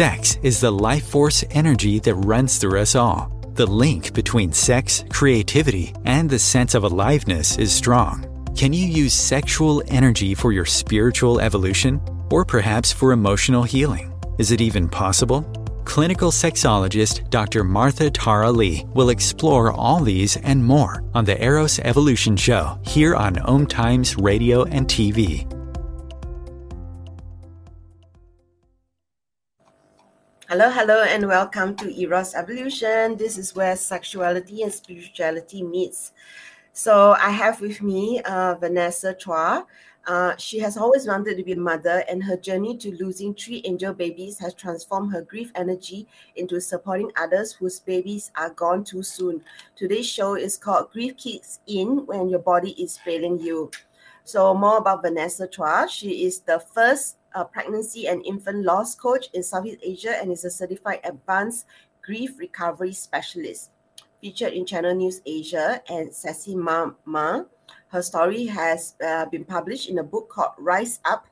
Sex is the life force energy that runs through us all. The link between sex, creativity, and the sense of aliveness is strong. Can you use sexual energy for your spiritual evolution? Or perhaps for emotional healing? Is it even possible? Clinical sexologist Dr. Martha Tara Lee will explore all these and more on the Eros Evolution Show here on Om Times Radio and TV. Hello, hello, and welcome to Eros Evolution. This is where sexuality and spirituality meets. So I have with me uh, Vanessa Chua. Uh, she has always wanted to be a mother, and her journey to losing three angel babies has transformed her grief energy into supporting others whose babies are gone too soon. Today's show is called Grief Kicks In When Your Body is Failing You. So, more about Vanessa Chua. She is the first a pregnancy and infant loss coach in Southeast Asia and is a certified advanced grief recovery specialist. Featured in Channel News Asia and Sassy Mama, her story has uh, been published in a book called Rise Up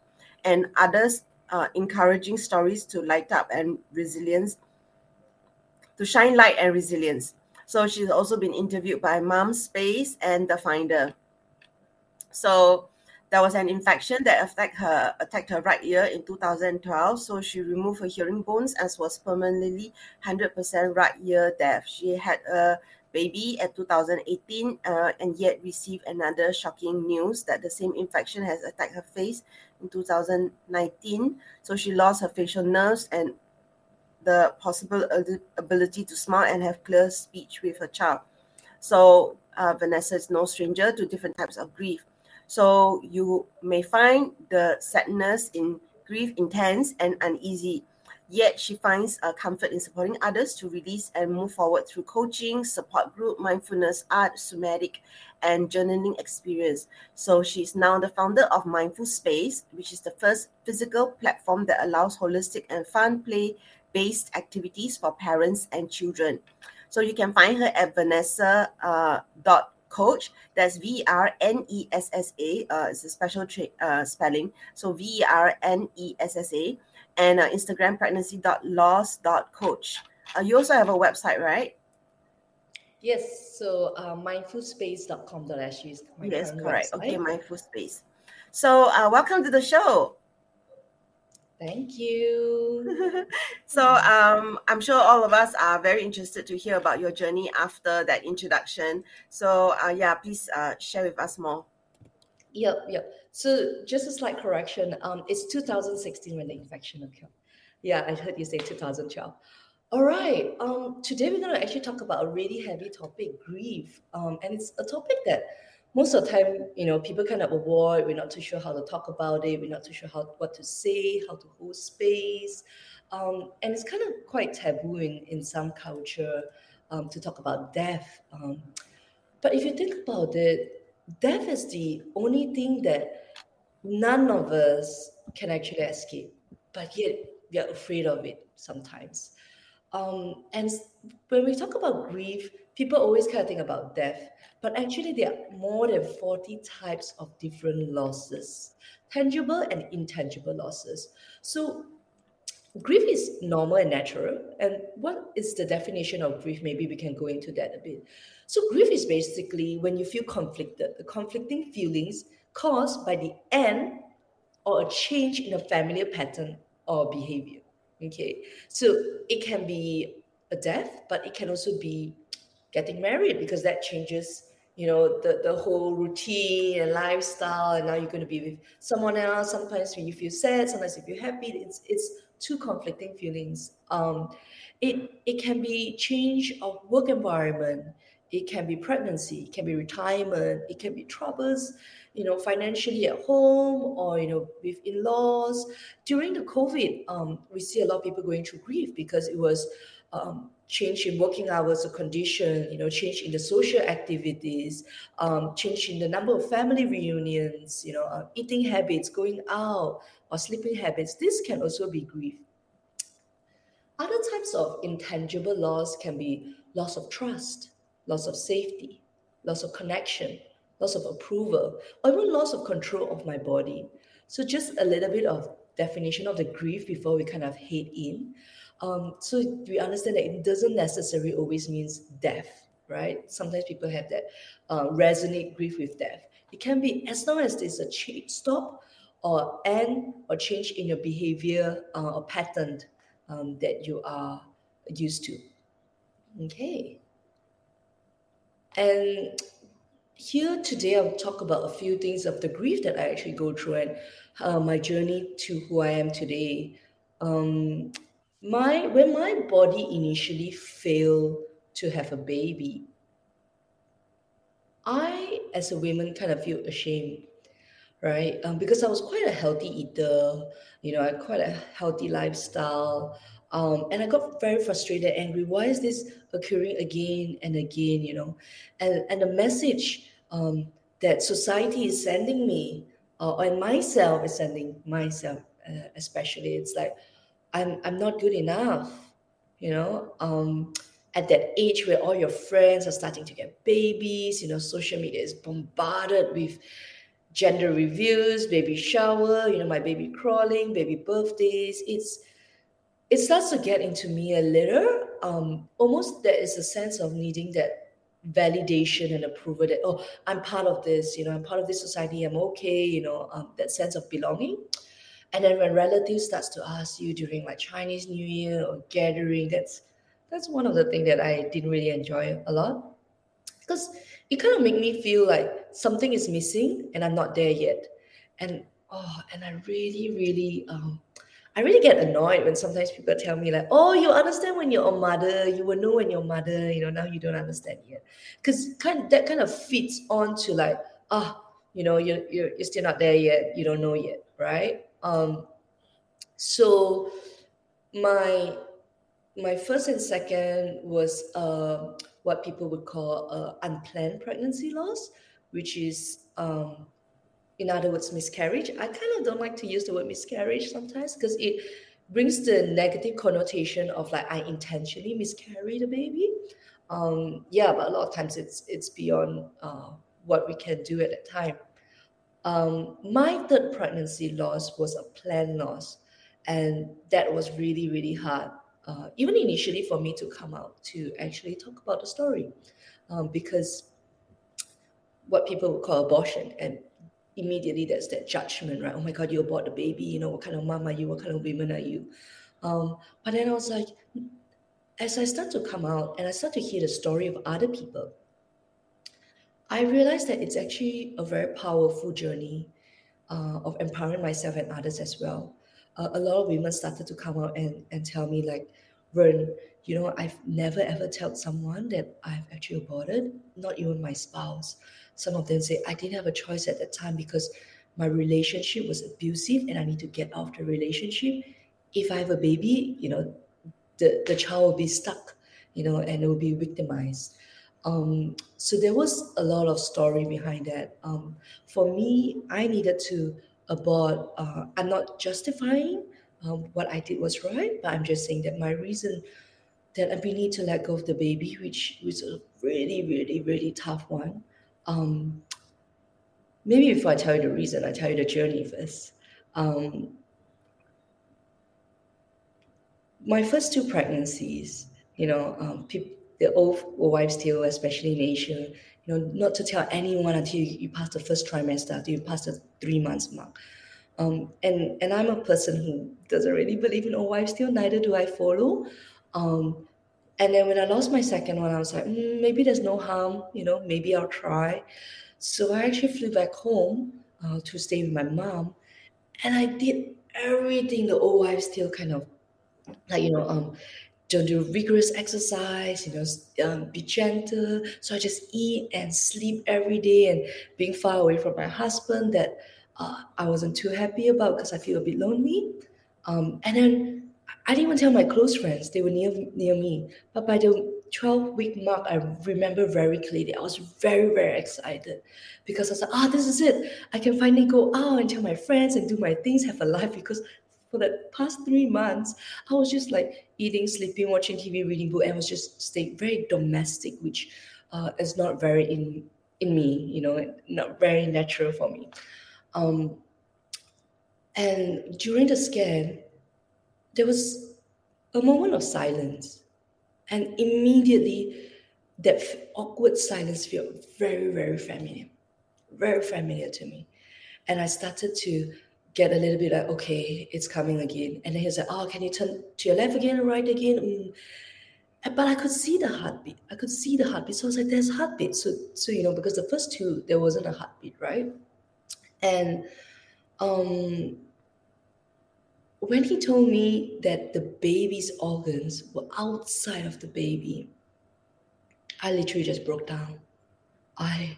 and others uh, encouraging stories to light up and resilience, to shine light and resilience. So she's also been interviewed by Mom Space and The Finder. So there was an infection that attacked her attacked her right ear in 2012 so she removed her hearing bones and was permanently 100% right ear deaf. She had a baby at 2018 uh, and yet received another shocking news that the same infection has attacked her face in 2019 so she lost her facial nerves and the possible ability to smile and have clear speech with her child. So uh, vanessa is no stranger to different types of grief so you may find the sadness in grief intense and uneasy. Yet she finds a comfort in supporting others to release and move forward through coaching, support group, mindfulness, art, somatic, and journaling experience. So she's now the founder of Mindful Space, which is the first physical platform that allows holistic and fun play based activities for parents and children. So you can find her at vanessa uh, coach. That's V R N E S S A. Uh, it's a special tra- uh, spelling. So V R N E S S A. And uh, Instagram pregnancy.loss.coach. Uh, you also have a website, right? Yes. So uh, mindfulspace.com.sg is my Yes, correct. Website. Okay, mindfulspace. So uh, welcome to the show. Thank you. so um, I'm sure all of us are very interested to hear about your journey after that introduction. So uh, yeah, please uh, share with us more. Yep, yep. So just a slight correction. Um, it's 2016 when the infection occurred. Yeah, I heard you say 2012. All right. Um, today we're going to actually talk about a really heavy topic, grief. Um, and it's a topic that most of the time, you know, people kind of avoid. We're not too sure how to talk about it. We're not too sure how what to say, how to hold space, um, and it's kind of quite taboo in in some culture um, to talk about death. Um, but if you think about it, death is the only thing that none of us can actually escape, but yet we are afraid of it sometimes. Um, and when we talk about grief, people always kind of think about death but actually, there are more than 40 types of different losses, tangible and intangible losses. So, grief is normal and natural. And what is the definition of grief? Maybe we can go into that a bit. So, grief is basically when you feel conflicted, the conflicting feelings caused by the end or a change in a familiar pattern or behavior. Okay, so it can be a death, but it can also be getting married because that changes you know the, the whole routine and lifestyle. And now you're going to be with someone else. Sometimes when you feel sad sometimes if you're happy it's it's two conflicting feelings. Um it it can be change of work environment. It can be pregnancy it can be retirement it can be troubles you know financially at home or you know with in-laws. During the covid um, we see a lot of people going through grief because it was um, change in working hours or condition, you know, change in the social activities, um, change in the number of family reunions, you know, uh, eating habits, going out, or sleeping habits. This can also be grief. Other types of intangible loss can be loss of trust, loss of safety, loss of connection, loss of approval, or even loss of control of my body. So just a little bit of definition of the grief before we kind of head in. Um, so we understand that it doesn't necessarily always means death, right? Sometimes people have that uh, resonate grief with death. It can be as long as there's a change, stop or end or change in your behavior uh, or pattern um, that you are used to. Okay. And here today, I'll talk about a few things of the grief that I actually go through and uh, my journey to who I am today. Um, my when my body initially failed to have a baby, I, as a woman, kind of feel ashamed, right? Um, because I was quite a healthy eater, you know, I had quite a healthy lifestyle. Um, and I got very frustrated, angry. Why is this occurring again and again? You know, and and the message um, that society is sending me, uh, and myself is sending myself, uh, especially, it's like I'm I'm not good enough. You know, um, at that age where all your friends are starting to get babies, you know, social media is bombarded with gender reviews, baby shower, you know, my baby crawling, baby birthdays. It's it starts to get into me a little. Um, almost there is a sense of needing that validation and approval that oh i'm part of this you know i'm part of this society i'm okay you know um, that sense of belonging and then when relatives starts to ask you during like chinese new year or gathering that's that's one of the things that i didn't really enjoy a lot because it kind of made me feel like something is missing and i'm not there yet and oh and i really really um I really get annoyed when sometimes people tell me like, "Oh, you understand when you're a mother. You will know when you're a mother. You know now you don't understand yet," because kind that kind of fits on to like, ah, you know, you're, you're you're still not there yet. You don't know yet, right? Um, so my my first and second was uh, what people would call uh, unplanned pregnancy loss, which is um, in other words, miscarriage. I kind of don't like to use the word miscarriage sometimes because it brings the negative connotation of like I intentionally miscarried a baby. Um, yeah, but a lot of times it's it's beyond uh, what we can do at that time. Um, my third pregnancy loss was a planned loss, and that was really really hard. Uh, even initially for me to come out to actually talk about the story, um, because what people would call abortion and immediately there's that judgment, right? Oh my God, you bought the baby, you know, what kind of mom are you? What kind of woman are you? Um, but then I was like, as I start to come out and I start to hear the story of other people, I realized that it's actually a very powerful journey uh, of empowering myself and others as well. Uh, a lot of women started to come out and, and tell me, like, Vern, you know, I've never ever told someone that I've actually aborted, not even my spouse. Some of them say, I didn't have a choice at that time because my relationship was abusive and I need to get out of the relationship. If I have a baby, you know, the, the child will be stuck, you know, and it will be victimized. Um, so there was a lot of story behind that. Um, for me, I needed to abort. Uh, I'm not justifying um, what I did was right, but I'm just saying that my reason that need to let go of the baby, which was a really, really, really tough one, um, maybe before I tell you the reason, I tell you the journey first. Um, my first two pregnancies, you know, um, people, the old wives' tale, especially in Asia, you know, not to tell anyone until you, you pass the first trimester, until you pass the three months mark. Um, and and I'm a person who doesn't really believe in old wives' tale. Neither do I follow. Um, and then when I lost my second one, I was like, mm, maybe there's no harm, you know, maybe I'll try. So I actually flew back home uh, to stay with my mom. And I did everything the old wives' tale kind of like, you know, um, don't do rigorous exercise, you know, um, be gentle. So I just eat and sleep every day and being far away from my husband that uh, I wasn't too happy about because I feel a bit lonely. Um, and then I didn't even tell my close friends; they were near near me. But by the 12 week mark, I remember very clearly. I was very very excited because I was like, "Ah, oh, this is it! I can finally go out and tell my friends and do my things, have a life." Because for the past three months, I was just like eating, sleeping, watching TV, reading book, and was just staying very domestic, which uh, is not very in in me. You know, not very natural for me. Um, And during the scan, there was a moment of silence. And immediately, that awkward silence felt very, very familiar, very familiar to me. And I started to get a little bit like, okay, it's coming again. And then he was like, oh, can you turn to your left again, right again? Mm. But I could see the heartbeat. I could see the heartbeat. So I was like, there's heartbeat. So, so you know, because the first two, there wasn't a heartbeat, right? And um, when he told me that the baby's organs were outside of the baby, I literally just broke down. I,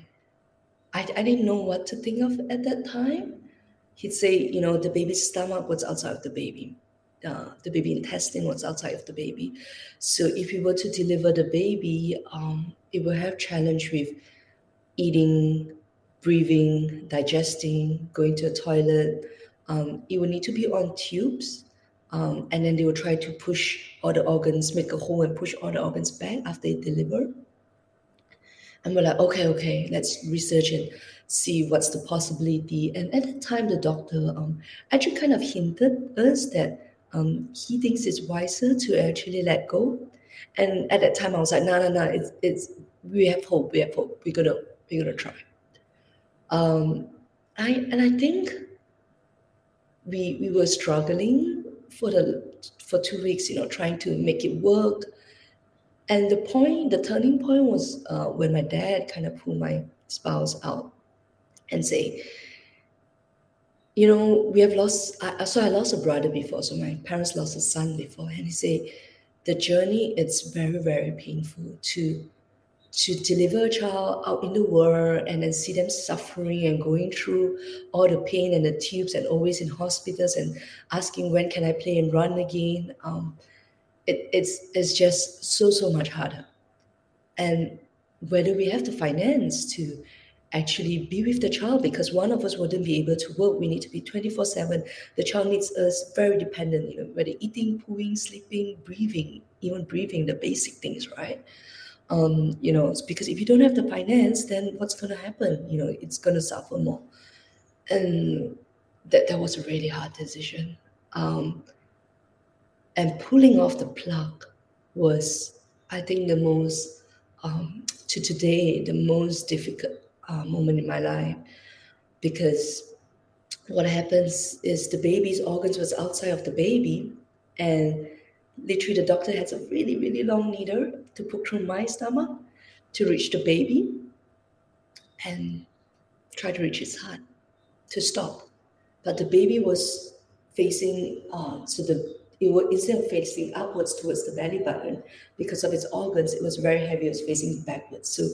I, I didn't know what to think of at that time. He'd say, you know, the baby's stomach was outside of the baby. Uh, the baby intestine was outside of the baby. So if we were to deliver the baby, um, it will have challenge with eating, breathing, digesting, going to a toilet. Um, it will need to be on tubes. Um, and then they will try to push all the organs, make a hole and push all the organs back after they deliver. And we're like, okay, okay, let's research and see what's the possibility. And at that time, the doctor um, actually kind of hinted us that um, he thinks it's wiser to actually let go. And at that time, I was like, no, no, no, it's, it's we have hope, we have hope. We're gonna we're gonna try. Um, I and I think we we were struggling for the for two weeks, you know, trying to make it work and the point, the turning point was uh, when my dad kind of pulled my spouse out and say, you know, we have lost, I, so I lost a brother before. So my parents lost a son before. And he said, the journey, it's very, very painful to to deliver a child out in the world and then see them suffering and going through all the pain and the tubes and always in hospitals and asking when can I play and run again. Um, it, it's it's just so so much harder and whether we have the finance to actually be with the child because one of us wouldn't be able to work. We need to be 24 7 the child needs us very dependent you know whether eating pooing sleeping breathing even breathing the basic things right? Um, you know because if you don't have the finance then what's going to happen? You know it's going to suffer more. And that that was a really hard decision. Um, and pulling off the plug was, I think, the most, um, to today, the most difficult uh, moment in my life because what happens is the baby's organs was outside of the baby and literally the doctor has a really really long needle to put through my stomach to reach the baby and try to reach his heart to stop. But the baby was facing uh, so the it was instead of facing upwards towards the belly button because of its organs it was very heavy it was facing backwards. So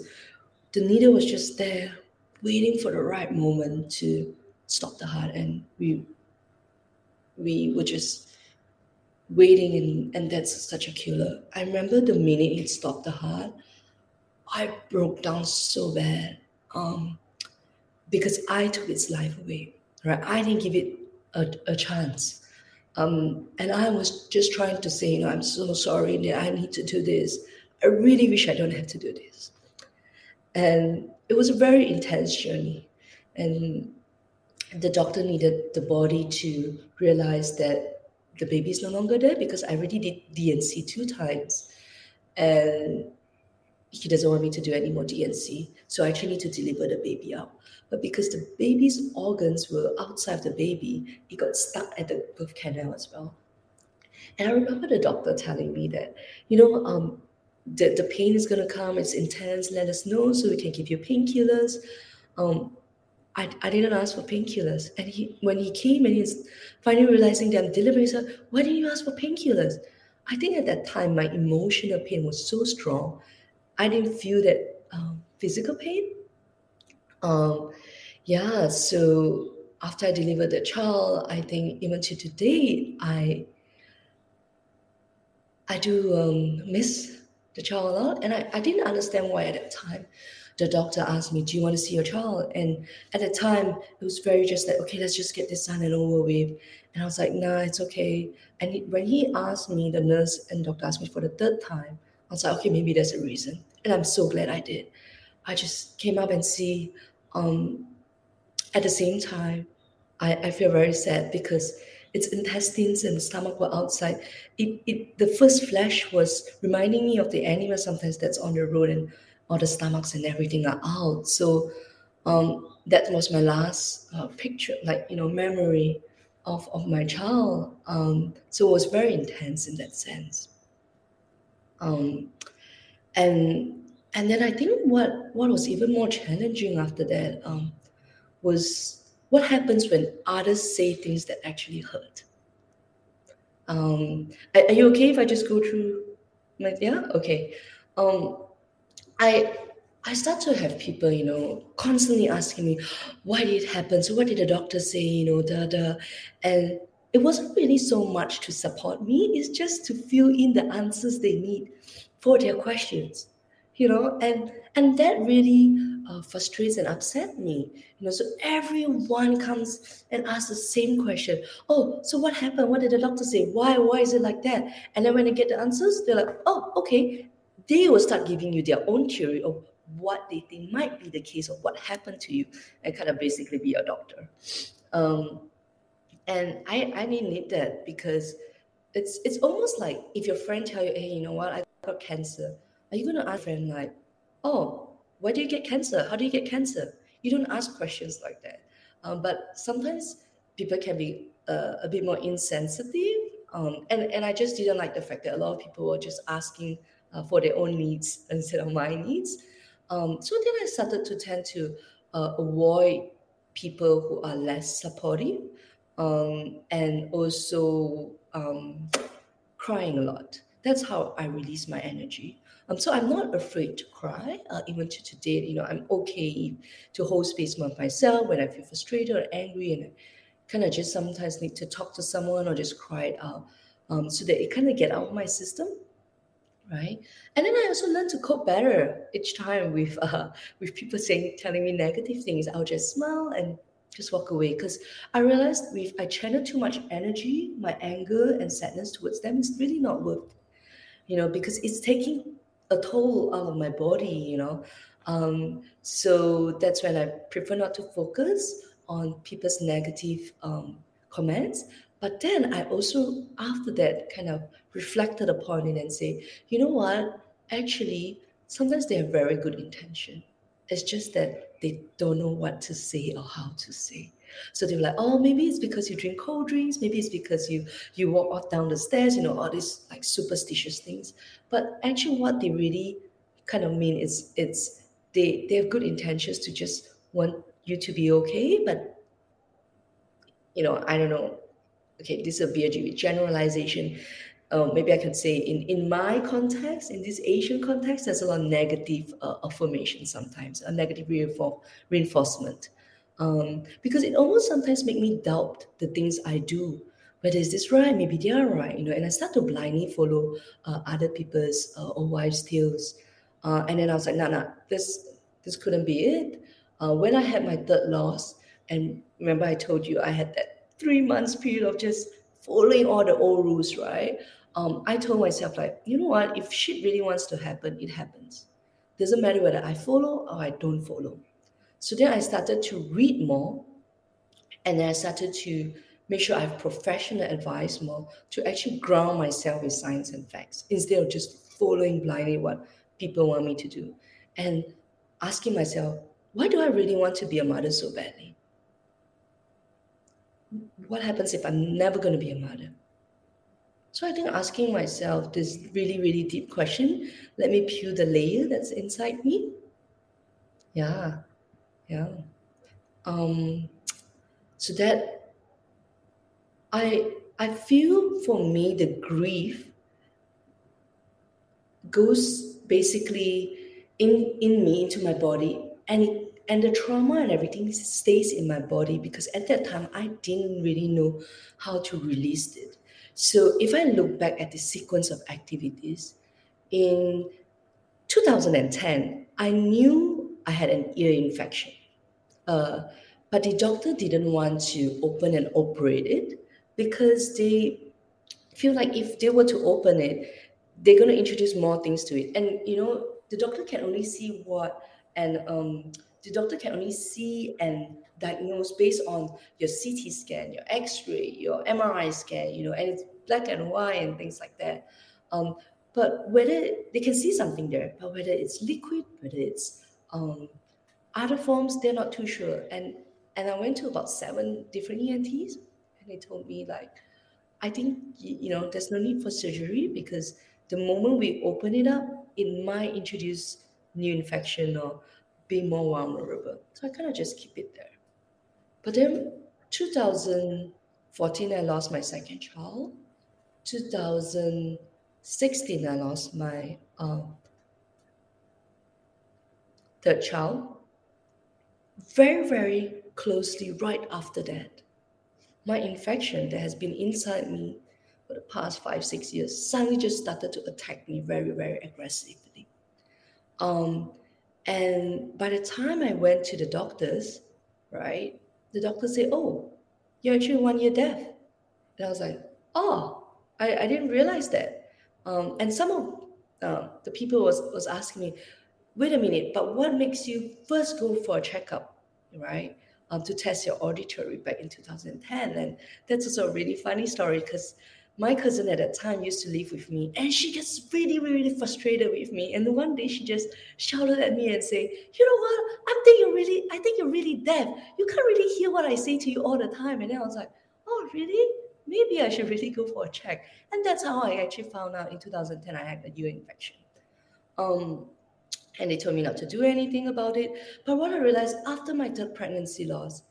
the needle was just there waiting for the right moment to stop the heart and we we were just waiting and and that's such a killer i remember the minute it stopped the heart i broke down so bad um because i took its life away right i didn't give it a, a chance um, and I was just trying to say, you know, I'm so sorry that I need to do this. I really wish I don't have to do this. And it was a very intense journey. And the doctor needed the body to realize that the baby is no longer there because I already did D&C two times. And he doesn't want me to do any more D&C. So I actually need to deliver the baby out. But because the baby's organs were outside the baby, it got stuck at the birth canal as well. And I remember the doctor telling me that, you know, um, the, the pain is going to come, it's intense, let us know so we can give you painkillers. Um, I, I didn't ask for painkillers. And he, when he came and he's finally realizing that I'm delivering, he said, Why didn't you ask for painkillers? I think at that time, my emotional pain was so strong. I didn't feel that um, physical pain. Um, yeah, so after I delivered the child, I think even to today, I I do um, miss the child a lot, and I, I didn't understand why at that time. The doctor asked me, "Do you want to see your child?" And at the time, it was very just like, "Okay, let's just get this done and over with." And I was like, "Nah, it's okay." And he, when he asked me, the nurse and doctor asked me for the third time, I was like, "Okay, maybe there's a reason." And I'm so glad I did. I just came up and see um, at the same time I, I feel very sad because its intestines and stomach were outside. It, it the first flash was reminding me of the animal sometimes that's on the road and all the stomachs and everything are out. So um, that was my last uh, picture, like you know, memory of, of my child. Um, so it was very intense in that sense. Um, and and then I think what what was even more challenging after that um, was what happens when others say things that actually hurt. Um, are, are you okay if I just go through? My, yeah, okay. Um, I I start to have people, you know, constantly asking me, why did it happen? So what did the doctor say? You know, da da, and it wasn't really so much to support me. It's just to fill in the answers they need for their questions, you know, and and that really uh, frustrates and upset me, you know. So everyone comes and asks the same question. Oh, so what happened? What did the doctor say? Why? Why is it like that? And then when they get the answers, they're like, oh, okay. They will start giving you their own theory of what they think might be the case of what happened to you and kind of basically be a doctor. Um, and I, I didn't need that because it's it's almost like if your friend tell you, hey, you know what, I got cancer. Are you gonna ask friend like, oh, why do you get cancer? How do you get cancer? You don't ask questions like that. Um, but sometimes people can be uh, a bit more insensitive. Um, and, and I just didn't like the fact that a lot of people were just asking uh, for their own needs instead of my needs. Um, so then I started to tend to uh, avoid people who are less supportive um, and also um, crying a lot. That's how I release my energy. Um, so I'm not afraid to cry, uh, even to today. You know, I'm okay to hold space for myself when I feel frustrated or angry, and kind of just sometimes need to talk to someone or just cry it out, um, so that it kind of get out of my system right and then i also learned to cope better each time with uh, with people saying telling me negative things i'll just smile and just walk away because i realized if i channel too much energy my anger and sadness towards them is really not worth you know because it's taking a toll out of my body you know um, so that's when i prefer not to focus on people's negative um, comments but then I also, after that, kind of reflected upon it and say, you know what? Actually, sometimes they have very good intention. It's just that they don't know what to say or how to say. So they're like, oh, maybe it's because you drink cold drinks. Maybe it's because you you walk off down the stairs. You know, all these like superstitious things. But actually, what they really kind of mean is it's they they have good intentions to just want you to be okay, but you know, I don't know okay, this is a BRG generalization. Uh, maybe I can say in, in my context, in this Asian context, there's a lot of negative uh, affirmation sometimes, a negative reinfor- reinforcement. Um, because it almost sometimes make me doubt the things I do. Whether is this right? Maybe they are right, you know. And I start to blindly follow uh, other people's uh, or wives' tales, uh, and then I was like, nah, nah, this this couldn't be it. Uh, when I had my third loss, and remember I told you I had that three months period of just following all the old rules, right? Um, I told myself, like, you know what? If shit really wants to happen, it happens. Doesn't matter whether I follow or I don't follow. So then I started to read more, and then I started to make sure I have professional advice more to actually ground myself with science and facts instead of just following blindly what people want me to do, and asking myself, why do I really want to be a mother so badly? what happens if I'm never going to be a mother? So I think asking myself this really, really deep question, let me peel the layer that's inside me. Yeah, yeah. Um, so that I I feel for me the grief goes basically in in me into my body and it and the trauma and everything stays in my body because at that time I didn't really know how to release it. So if I look back at the sequence of activities in 2010, I knew I had an ear infection, uh, but the doctor didn't want to open and operate it because they feel like if they were to open it, they're going to introduce more things to it. And you know, the doctor can only see what and um, the doctor can only see and diagnose based on your CT scan, your X-ray, your MRI scan, you know, and it's black and white and things like that. Um, but whether they can see something there, but whether it's liquid, whether it's um, other forms, they're not too sure. And and I went to about seven different ENTs, and they told me like, I think you know there's no need for surgery because the moment we open it up, it might introduce new infection or be more vulnerable. So I kind of just keep it there. But then 2014, I lost my second child. 2016, I lost my um, third child. Very, very closely right after that, my infection that has been inside me for the past five, six years suddenly just started to attack me very, very aggressively. Um, and by the time I went to the doctors, right, the doctor said, Oh, you're actually one year deaf. And I was like, Oh, I, I didn't realize that. Um, and some of uh, the people was, was asking me, Wait a minute, but what makes you first go for a checkup, right? Um, to test your auditory back in 2010. And that's also a really funny story because my cousin at that time used to live with me and she gets really really frustrated with me. And one day she just shouted at me and say you know what? I think you're really i think you're really deaf. You can't really hear what i say to you all the time. And then i was like oh really? Maybe i should really go for a check. And that's how i actually found out in 2010 i had a ear infection. Um, and they told me not to do anything about it but what i realized after my third pregnancy loss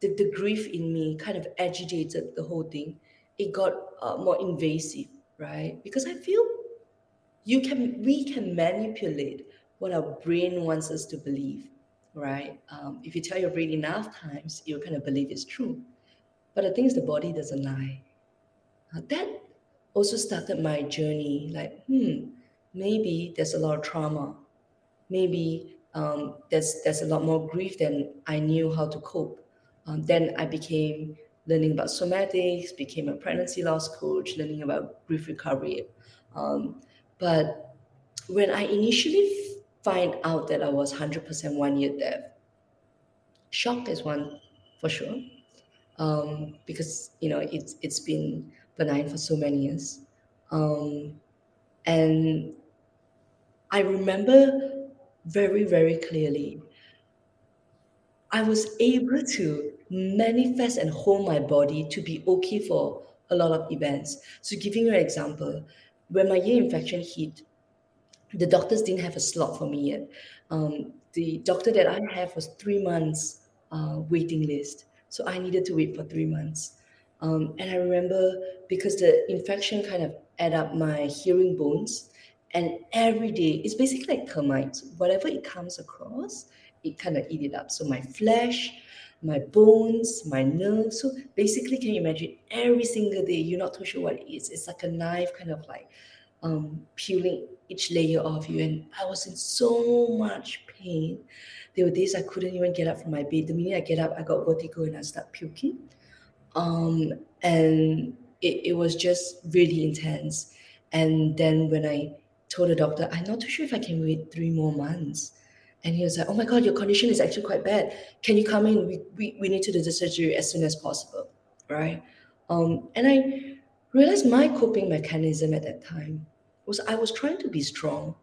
the, the grief in me kind of agitated the whole thing it got uh, more invasive, right? Because I feel you can we can manipulate what our brain wants us to believe, right? Um, if you tell your brain enough times, you kind of believe it's true. But the thing is, the body doesn't lie. Uh, that also started my journey. Like, hmm, maybe there's a lot of trauma. Maybe um, there's there's a lot more grief than I knew how to cope. Um, then I became learning about somatics, became a pregnancy loss coach, learning about grief recovery. Um, but when I initially find out that I was 100% one year deaf, shock is one for sure. Um, because you know it's it's been benign for so many years, um, and I remember very very clearly. I was able to manifest and hold my body to be okay for a lot of events. So, giving you an example, when my ear infection hit, the doctors didn't have a slot for me yet. Um, the doctor that I have was three months uh, waiting list, so I needed to wait for three months. Um, and I remember because the infection kind of ate up my hearing bones, and every day it's basically like termites. Whatever it comes across, it kind of eat it up. So my flesh, my bones, my nerves. So basically, can you imagine every single day you're not too sure what it is? It's like a knife kind of like um, peeling each layer off you. And I was in so much pain. There were days I couldn't even get up from my bed. The minute I get up, I got vertigo and I start puking. Um, and it, it was just really intense. And then when I told the doctor, I'm not too sure if I can wait three more months. And he was like, Oh my God, your condition is actually quite bad. Can you come in? We, we, we need to do the surgery as soon as possible. Right. Um, and I realized my coping mechanism at that time was I was trying to be strong.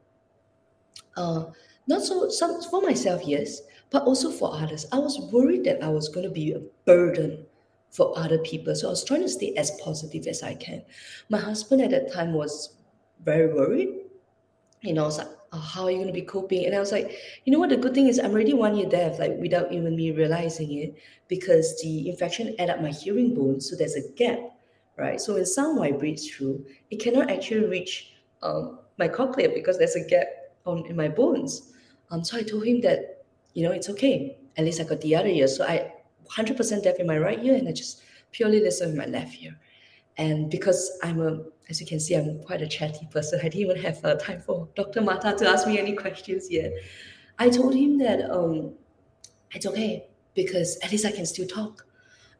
Uh, not so some for myself, yes, but also for others. I was worried that I was going to be a burden for other people. So I was trying to stay as positive as I can. My husband at that time was very worried. You know, I was like, oh, how are you going to be coping? And I was like, you know what? The good thing is I'm already one year deaf, like without even me realizing it, because the infection ate up my hearing bone. So there's a gap, right? So when sound vibrates through, it cannot actually reach um, my cochlea because there's a gap on in my bones. Um, so I told him that, you know, it's okay. At least I got the other ear. So I 100% deaf in my right ear and I just purely listen with my left ear. And because I'm a, as you can see, I'm quite a chatty person, I didn't even have uh, time for Dr. Martha to ask me any questions yet. I told him that um, it's okay because at least I can still talk.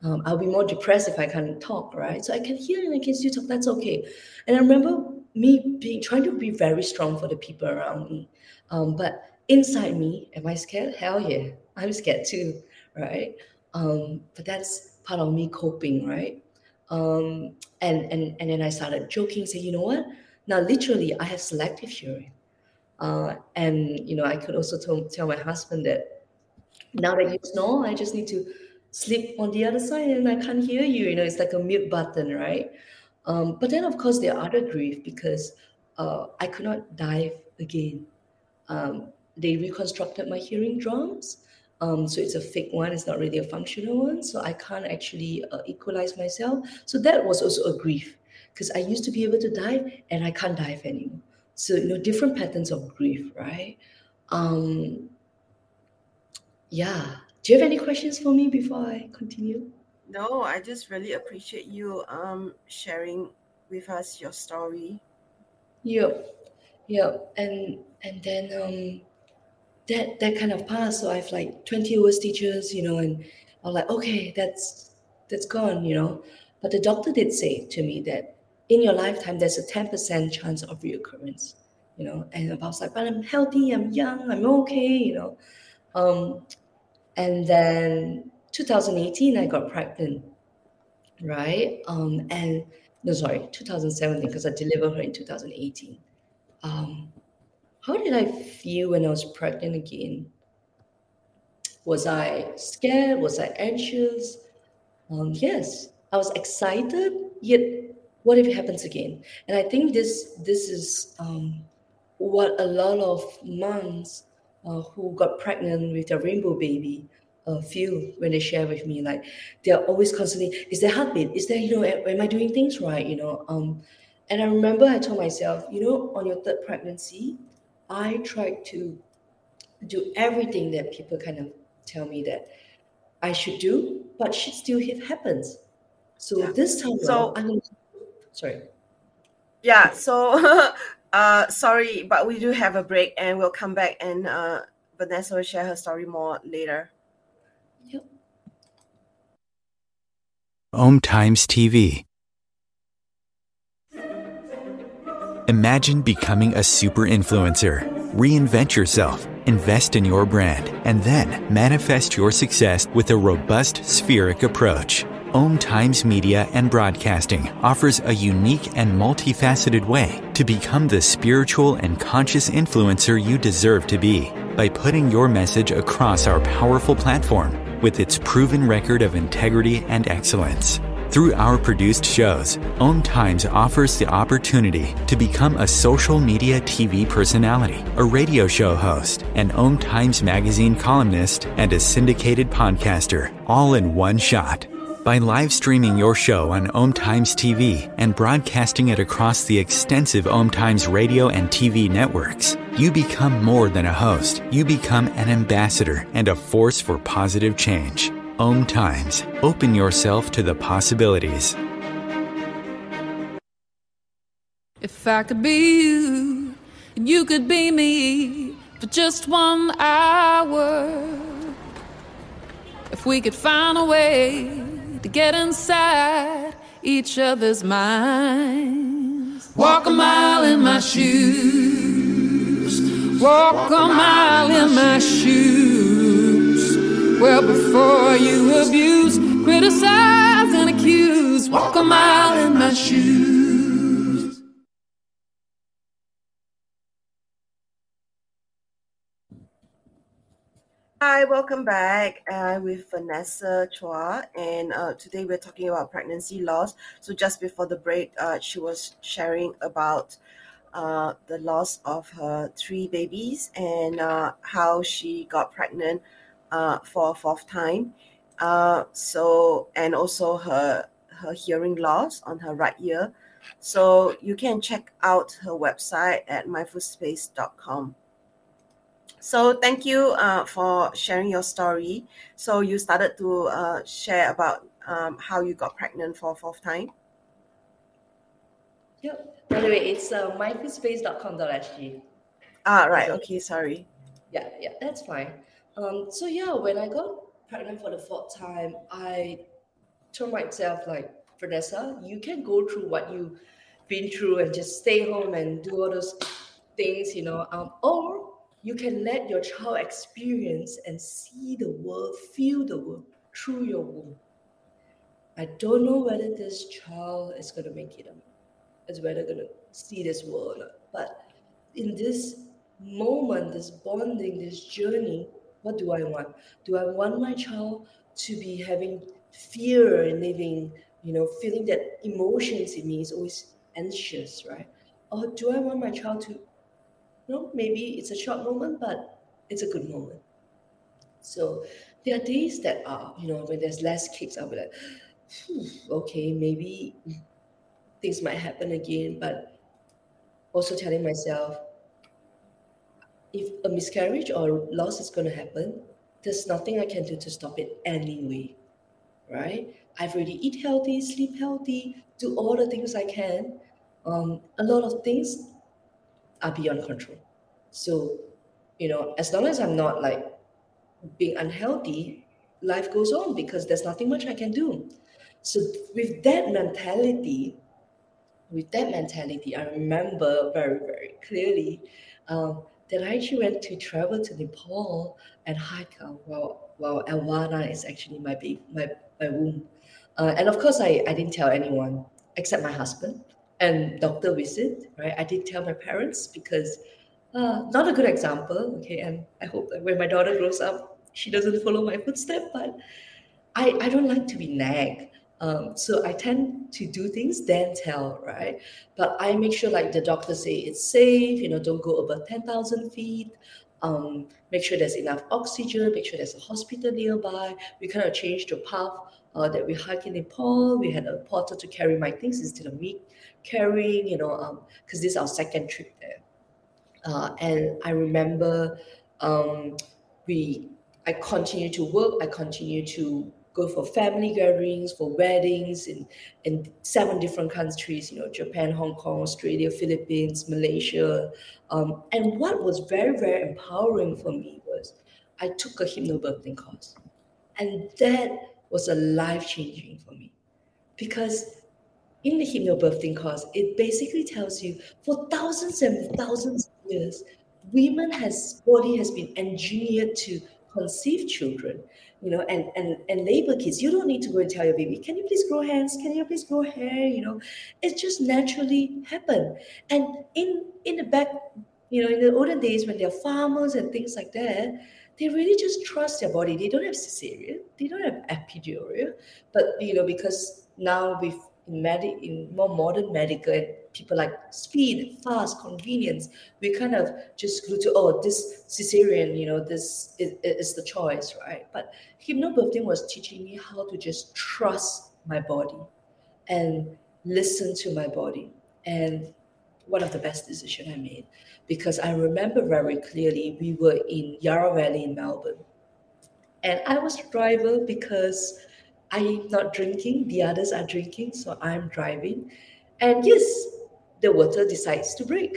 Um, I'll be more depressed if I can't talk, right? So I can hear and I can still talk. That's okay. And I remember me being trying to be very strong for the people around me. Um, but inside me, am I scared? Hell yeah. I'm scared too, right? Um, but that's part of me coping, right? Um, and and and then I started joking, saying, you know what? Now literally, I have selective hearing, uh, and you know I could also tell, tell my husband that now that you snore, I just need to sleep on the other side, and I can't hear you. You know, it's like a mute button, right? Um, but then of course there are other grief because uh, I could not dive again. Um, they reconstructed my hearing drums. Um, so it's a fake one, it's not really a functional one. So I can't actually uh, equalize myself. So that was also a grief because I used to be able to dive and I can't dive anymore. So, you know, different patterns of grief, right? Um, yeah. Do you have any questions for me before I continue? No, I just really appreciate you um, sharing with us your story. Yep. Yep. And and then um that that kind of passed. So I've like 20 hours teachers, you know, and I'm like, okay, that's that's gone, you know. But the doctor did say to me that in your lifetime there's a 10% chance of reoccurrence, you know. And I was like, but I'm healthy, I'm young, I'm okay, you know. Um, and then 2018 I got pregnant, right? Um, and no, sorry, 2017 because I delivered her in 2018. Um, how did I feel when I was pregnant again? Was I scared? Was I anxious? Um, yes, I was excited. Yet, what if it happens again? And I think this this is um, what a lot of moms uh, who got pregnant with their rainbow baby uh, feel when they share with me. Like they're always constantly, is there heartbeat? Is there, you know, am I doing things right? You know, um, and I remember I told myself, you know, on your third pregnancy, I tried to do everything that people kind of tell me that I should do, but shit still happens. So yeah. this time so, around, I'm gonna, sorry. Yeah, so uh, sorry, but we do have a break and we'll come back and uh, Vanessa will share her story more later. Yep. Om Times TV Imagine becoming a super influencer. Reinvent yourself, invest in your brand, and then manifest your success with a robust spheric approach. Om Times Media and Broadcasting offers a unique and multifaceted way to become the spiritual and conscious influencer you deserve to be by putting your message across our powerful platform with its proven record of integrity and excellence. Through our produced shows, Om Times offers the opportunity to become a social media TV personality, a radio show host, an Om Times magazine columnist, and a syndicated podcaster, all in one shot. By live streaming your show on Om Times TV and broadcasting it across the extensive Om Times radio and TV networks, you become more than a host. You become an ambassador and a force for positive change. Om Times. Open yourself to the possibilities. If I could be you, and you could be me for just one hour. If we could find a way to get inside each other's minds. Walk a mile in my shoes. Walk a mile in my shoes. Well, before you abuse, criticize, and accuse, walk a mile in my shoes. Hi, welcome back I'm uh, with Vanessa Chua, and uh, today we're talking about pregnancy loss. So just before the break, uh, she was sharing about uh, the loss of her three babies and uh, how she got pregnant uh, for a fourth time. Uh, so and also her her hearing loss on her right ear. So you can check out her website at mindfulspace.com. So thank you uh, for sharing your story. So you started to uh, share about um, how you got pregnant for a fourth time. Yep. By the way, it's uh, mindfulspace.com.sg. Ah, right. Okay, sorry. Yeah, yeah, that's fine. Um, so yeah, when I got pregnant for the fourth time, I told myself like, Vanessa, you can go through what you've been through and just stay home and do all those things, you know, um, or you can let your child experience and see the world, feel the world through your womb. I don't know whether this child is going to make it or. Is whether going to see this world or not. But in this moment, this bonding, this journey, what do I want? Do I want my child to be having fear and living, you know, feeling that emotions in me is always anxious, right? Or do I want my child to, you know, maybe it's a short moment, but it's a good moment. So there are days that are, you know, when there's less kicks, I'll be like, okay, maybe things might happen again, but also telling myself, if a miscarriage or loss is going to happen, there's nothing I can do to stop it anyway, right? I've already eat healthy, sleep healthy, do all the things I can. Um, a lot of things are beyond control. So, you know, as long as I'm not like being unhealthy, life goes on because there's nothing much I can do. So with that mentality, with that mentality, I remember very, very clearly um, that I actually went to travel to Nepal and hike uh, while, while Alvana is actually my baby, my, my womb. Uh, and of course, I, I didn't tell anyone except my husband and doctor visit, right? I did tell my parents because uh, not a good example, okay? And I hope that when my daughter grows up, she doesn't follow my footsteps, but I, I don't like to be nagged. Um, so I tend to do things, then tell, right? But I make sure, like the doctor say, it's safe. You know, don't go above ten thousand feet. Um, make sure there's enough oxygen. Make sure there's a hospital nearby. We kind of changed the path uh, that we hike in Nepal. We had a porter to carry my things instead of me carrying. You know, because um, this is our second trip there. Uh, and I remember um, we I continue to work. I continue to go for family gatherings, for weddings in, in seven different countries, you know, Japan, Hong Kong, Australia, Philippines, Malaysia. Um, and what was very, very empowering for me was I took a hypnobirthing course. And that was a life changing for me because in the hypnobirthing course, it basically tells you for thousands and thousands of years, women has body has been engineered to conceive children you know, and and and labor kids, you don't need to go and tell your baby, can you please grow hands? Can you please grow hair? You know, it just naturally happen. And in in the back, you know, in the olden days when they're farmers and things like that, they really just trust their body. They don't have cesarean, they don't have epidural, but you know, because now with in in more modern medical people like speed, fast, convenience. We kind of just go to oh this cesarean, you know, this is, is the choice, right? But hypnobirthing was teaching me how to just trust my body and listen to my body. And one of the best decisions I made because I remember very clearly we were in Yarra Valley in Melbourne. And I was a driver because I'm not drinking, the others are drinking, so I'm driving. And yes, the water decides to break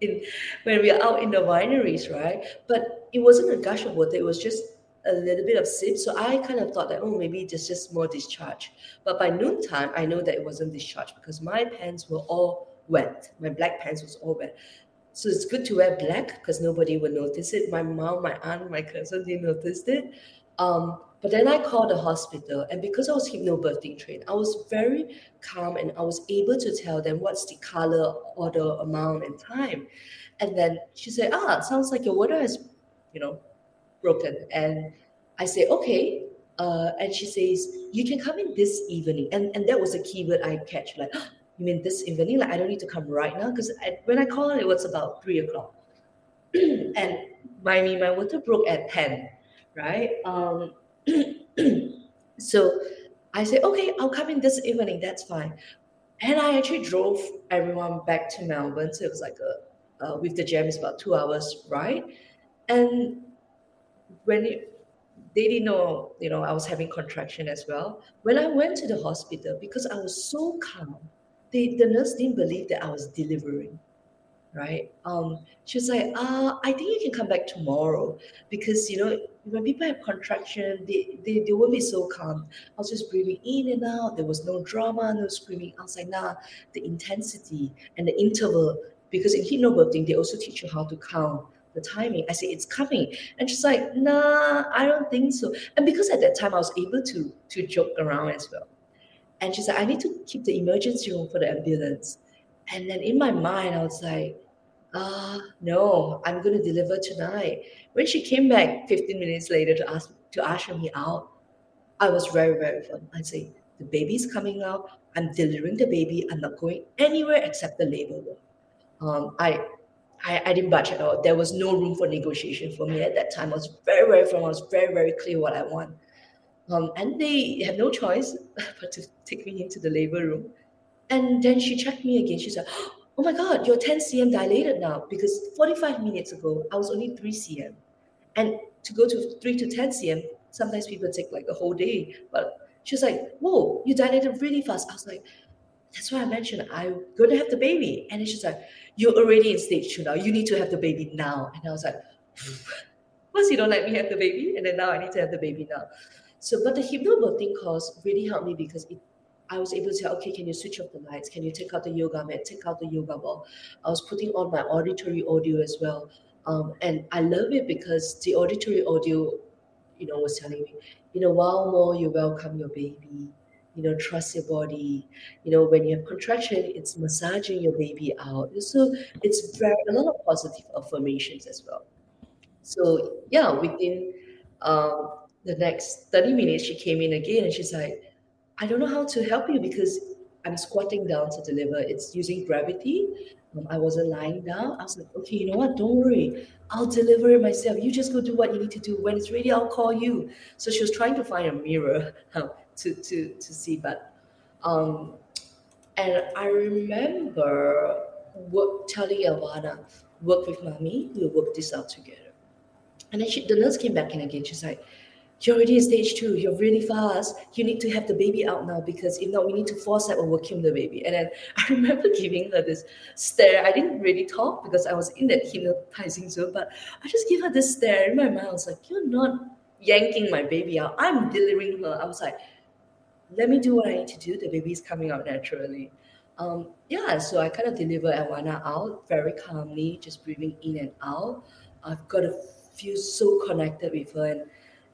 in when we are out in the wineries, right? But it wasn't a gush of water, it was just a little bit of sip. So I kind of thought that, oh, maybe there's just more discharge. But by noontime, I know that it wasn't discharge because my pants were all wet. My black pants was all wet. So it's good to wear black because nobody would notice it. My mom, my aunt, my cousin, they noticed it. Um, but then I called the hospital, and because I was hypnobirthing trained, I was very calm and I was able to tell them what's the color, order, amount, and time. And then she said, "Ah, sounds like your water has, you know, broken." And I say, "Okay." Uh, and she says, "You can come in this evening." And and that was a keyword I catch. Like, oh, you mean this evening? Like, I don't need to come right now because when I called, it was about three o'clock. and my my water broke at ten, right? Um, so I said, okay, I'll come in this evening. That's fine. And I actually drove everyone back to Melbourne. So it was like a, uh, with the jam, it's about two hours ride. And when it, they didn't know, you know, I was having contraction as well. When I went to the hospital, because I was so calm, they, the nurse didn't believe that I was delivering right? Um, she was like, uh, I think you can come back tomorrow because, you know, when people have contraction, they, they, they won't be so calm. I was just breathing in and out. There was no drama, no screaming. I was like, nah, the intensity and the interval, because in hypnobirthing, they also teach you how to count the timing. I said, it's coming. And she's like, nah, I don't think so. And because at that time I was able to to joke around as well. And she's like, I need to keep the emergency room for the ambulance. And then in my mind, I was like, uh, no, I'm gonna deliver tonight. When she came back 15 minutes later to ask to usher me out, I was very, very firm. I say, the baby's coming out. I'm delivering the baby. I'm not going anywhere except the labor ward. Um, I, I, I didn't budge at all. There was no room for negotiation for me at that time. I was very, very firm. I was very, very clear what I want. Um, and they had no choice but to take me into the labor room. And then she checked me again. She said, Oh my God, you're 10 cm dilated now because 45 minutes ago, I was only 3 cm. And to go to 3 to 10 cm, sometimes people take like a whole day. But she was like, Whoa, you dilated really fast. I was like, That's why I mentioned I'm going to have the baby. And she's like, You're already in stage two now. You need to have the baby now. And I was like, First, you don't let me have the baby. And then now I need to have the baby now. So, but the hypnobirthing course really helped me because it, I was able to say, okay, can you switch off the lights? Can you take out the yoga mat? Take out the yoga ball? I was putting on my auditory audio as well. Um, and I love it because the auditory audio, you know, was telling me, you know, while more you welcome your baby, you know, trust your body. You know, when you have contraction, it's massaging your baby out. So it's very a lot of positive affirmations as well. So yeah, within um, the next 30 minutes, she came in again and she's like, I don't know how to help you because I'm squatting down to deliver. It's using gravity. Um, I wasn't lying down. I was like, okay, you know what? Don't worry. I'll deliver it myself. You just go do what you need to do. When it's ready, I'll call you. So she was trying to find a mirror um, to, to, to see. But, um, and I remember work, telling Elvana, work with mommy, we'll work this out together. And then she, the nurse came back in again. She's like, you're already in stage two. You're really fast. You need to have the baby out now because if not, we need to force that or vacuum the baby. And then I remember giving her this stare. I didn't really talk because I was in that hypnotizing zone, but I just gave her this stare in my mind. I was like, You're not yanking my baby out. I'm delivering her. I was like, Let me do what I need to do. The baby is coming out naturally. Um, yeah, so I kind of deliver Awana out very calmly, just breathing in and out. I've got to feel so connected with her. And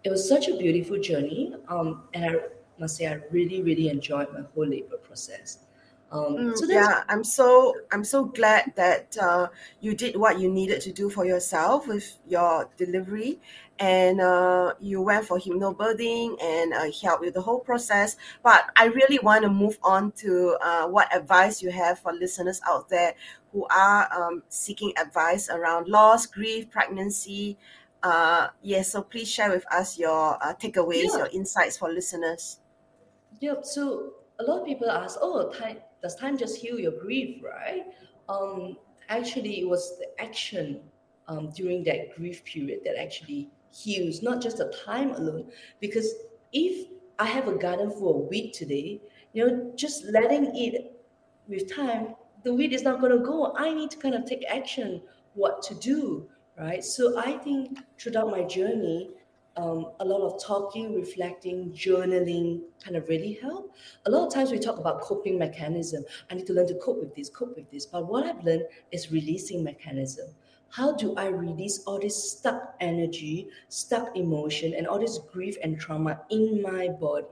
it was such a beautiful journey. Um, and I must say, I really, really enjoyed my whole labor process. Um, mm, so yeah, I'm so I'm so glad that uh, you did what you needed to do for yourself with your delivery, and uh, you went for hypnobirthing and uh, helped with the whole process. But I really want to move on to uh, what advice you have for listeners out there who are um, seeking advice around loss, grief, pregnancy, uh, yes, so please share with us your uh, takeaways, yeah. your insights for listeners. Yep. So a lot of people ask, "Oh, time, does time just heal your grief?" Right? Um, actually, it was the action um, during that grief period that actually heals, not just the time alone. Because if I have a garden for a weed today, you know, just letting it with time, the weed is not going to go. I need to kind of take action, what to do right? So I think throughout my journey, um, a lot of talking, reflecting, journaling kind of really help. A lot of times we talk about coping mechanism. I need to learn to cope with this, cope with this. But what I've learned is releasing mechanism. How do I release all this stuck energy, stuck emotion, and all this grief and trauma in my body?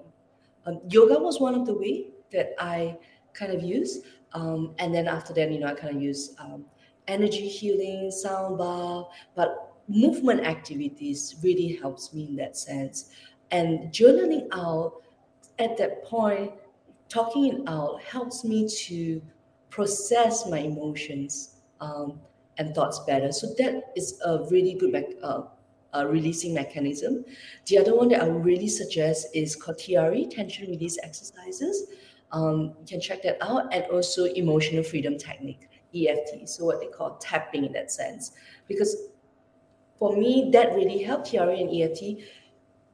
Um, yoga was one of the way that I kind of use. Um, and then after that, you know, I kind of use um, energy healing, sound bath, but movement activities really helps me in that sense. And journaling out at that point, talking it out helps me to process my emotions um, and thoughts better. So that is a really good uh, uh, releasing mechanism. The other one that I would really suggest is TRE, tension release exercises. Um, you can check that out, and also emotional freedom technique. EFT, so what they call tapping in that sense. Because for me, that really helped TRE and EFT.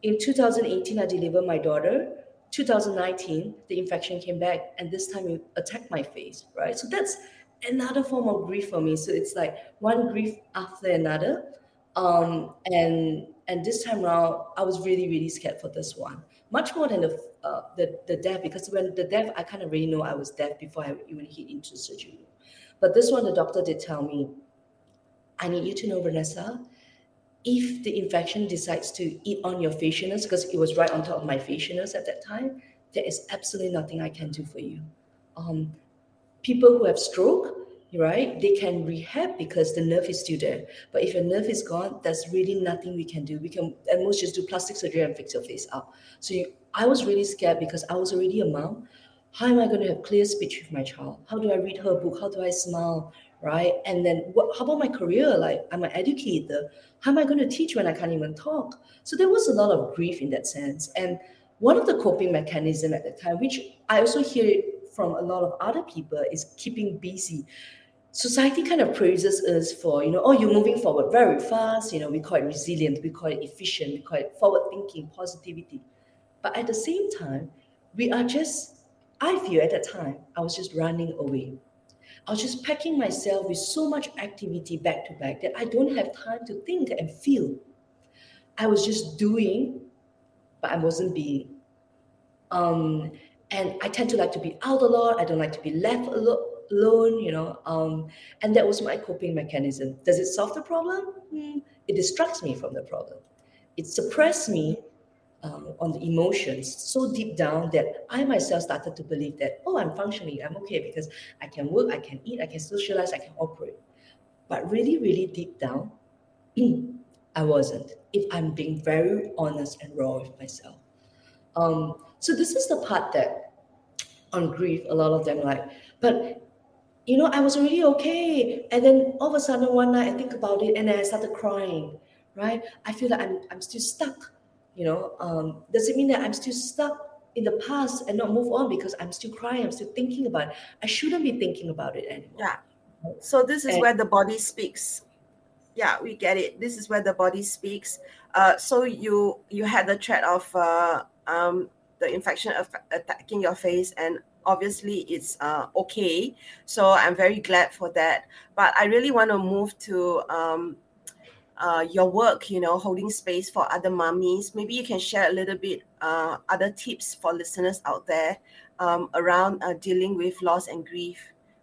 In 2018, I delivered my daughter. 2019, the infection came back, and this time it attacked my face, right? So that's another form of grief for me. So it's like one grief after another. Um, and and this time around, I was really, really scared for this one, much more than the uh, the, the death, because when the death, I kind of really know I was deaf before I even hit into surgery. But this one, the doctor did tell me, I need you to know, Vanessa, if the infection decides to eat on your facial nerves, because it was right on top of my facial nerves at that time, there is absolutely nothing I can do for you. Um, people who have stroke, right, they can rehab because the nerve is still there. But if your nerve is gone, there's really nothing we can do. We can at most just do plastic surgery and fix your face up. So you, I was really scared because I was already a mom. How am I going to have clear speech with my child? How do I read her book? How do I smile? Right? And then what, how about my career? Like I'm an educator. How am I going to teach when I can't even talk? So there was a lot of grief in that sense. And one of the coping mechanism at the time, which I also hear from a lot of other people, is keeping busy. Society kind of praises us for, you know, oh, you're moving forward very fast. You know, we call it resilient, we call it efficient, we call it forward thinking, positivity. But at the same time, we are just, I feel at that time, I was just running away. I was just packing myself with so much activity back to back that I don't have time to think and feel. I was just doing but I wasn't being. Um, and I tend to like to be out a lot. I don't like to be left alone, you know. Um, and that was my coping mechanism. Does it solve the problem? Hmm. It distracts me from the problem. It suppresses me um, on the emotions so deep down that I myself started to believe that, oh, I'm functioning, I'm okay because I can work, I can eat, I can socialize, I can operate. But really, really deep down, I wasn't, if I'm being very honest and raw with myself. Um, so this is the part that on grief, a lot of them like, but you know, I was really okay. And then all of a sudden one night I think about it and I started crying, right? I feel like I'm I'm still stuck. You know, um, does it mean that I'm still stuck in the past and not move on because I'm still crying, I'm still thinking about it. I shouldn't be thinking about it anymore. Yeah. So this is and, where the body speaks yeah we get it this is where the body speaks uh, so you you had the threat of uh, um, the infection of attacking your face and obviously it's uh, okay so i'm very glad for that but i really want to move to um, uh, your work you know holding space for other mummies maybe you can share a little bit uh, other tips for listeners out there um, around uh, dealing with loss and grief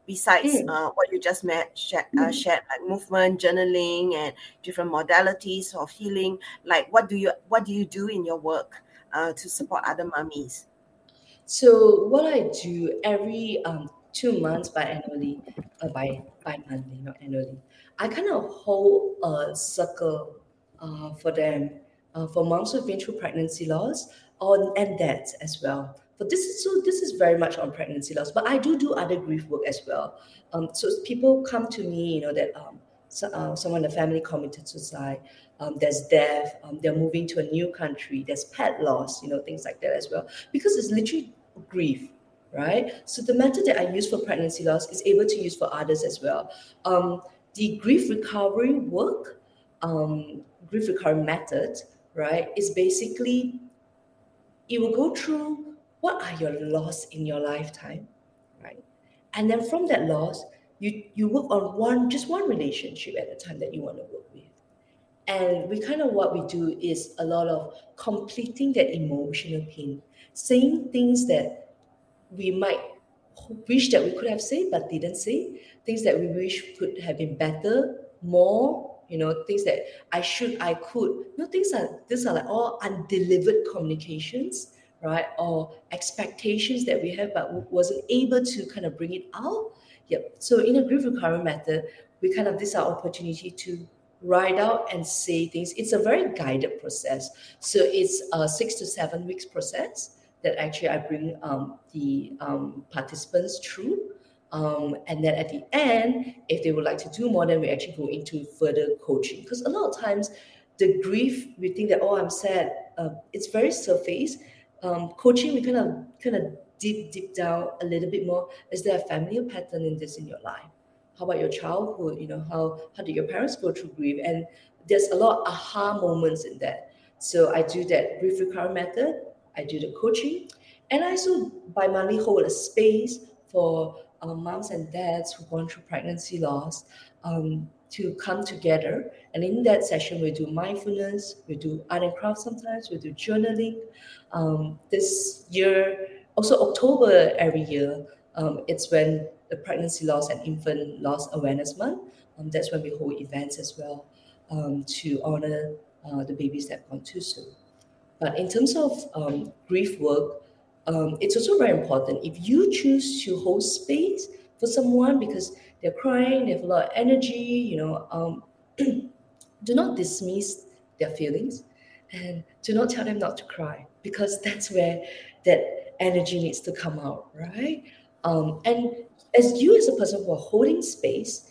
besides mm. uh, what you just met, shared, uh, mm. shared like movement journaling and different modalities of healing like what do you what do you do in your work uh, to support other mummies so what i do every um, two months biannually uh, by bi-monthly not annually i kind of hold a circle uh, for them uh, for moms who've been through pregnancy loss on and dads as well but this is so this is very much on pregnancy loss. But I do do other grief work as well. Um, so people come to me, you know, that um, so, uh, someone in the family committed suicide. Um, there's death. Um, they're moving to a new country. There's pet loss, you know, things like that as well. Because it's literally grief, right? So the method that I use for pregnancy loss is able to use for others as well. Um, the grief recovery work, um, grief recovery method, right, is basically you will go through what are your loss in your lifetime right? And then from that loss you you work on one just one relationship at a time that you want to work with. And we kind of what we do is a lot of completing that emotional pain saying things that we might wish that we could have said but didn't say things that we wish could have been better more you know things that i should i could you know things are these are like all undelivered communications right? Or expectations that we have, but wasn't able to kind of bring it out. Yep. So in a grief recovery method, we kind of this our opportunity to write out and say things. It's a very guided process. So it's a six to seven weeks process that actually I bring um, the um, participants through. Um, and then at the end, if they would like to do more, then we actually go into further coaching. Because a lot of times, the grief, we think that, oh, I'm sad. Uh, it's very surface um, coaching, we kind of kind of deep deep down a little bit more. Is there a family pattern in this in your life? How about your childhood? You know, how how did your parents go through grief? And there's a lot of aha moments in that. So I do that grief recovery method. I do the coaching, and I also by monthly hold a space for moms and dads who've gone through pregnancy loss. Um, to come together. And in that session, we do mindfulness, we do art and craft sometimes, we do journaling. Um, this year, also October every year, um, it's when the Pregnancy Loss and Infant Loss Awareness Month. Um, that's when we hold events as well um, to honor uh, the babies that have gone too soon. But in terms of um, grief work, um, it's also very important. If you choose to hold space for someone because they're crying, they have a lot of energy, you know, um, do not dismiss their feelings and do not tell them not to cry because that's where that energy needs to come out, right? Um, and as you, as a person who are holding space,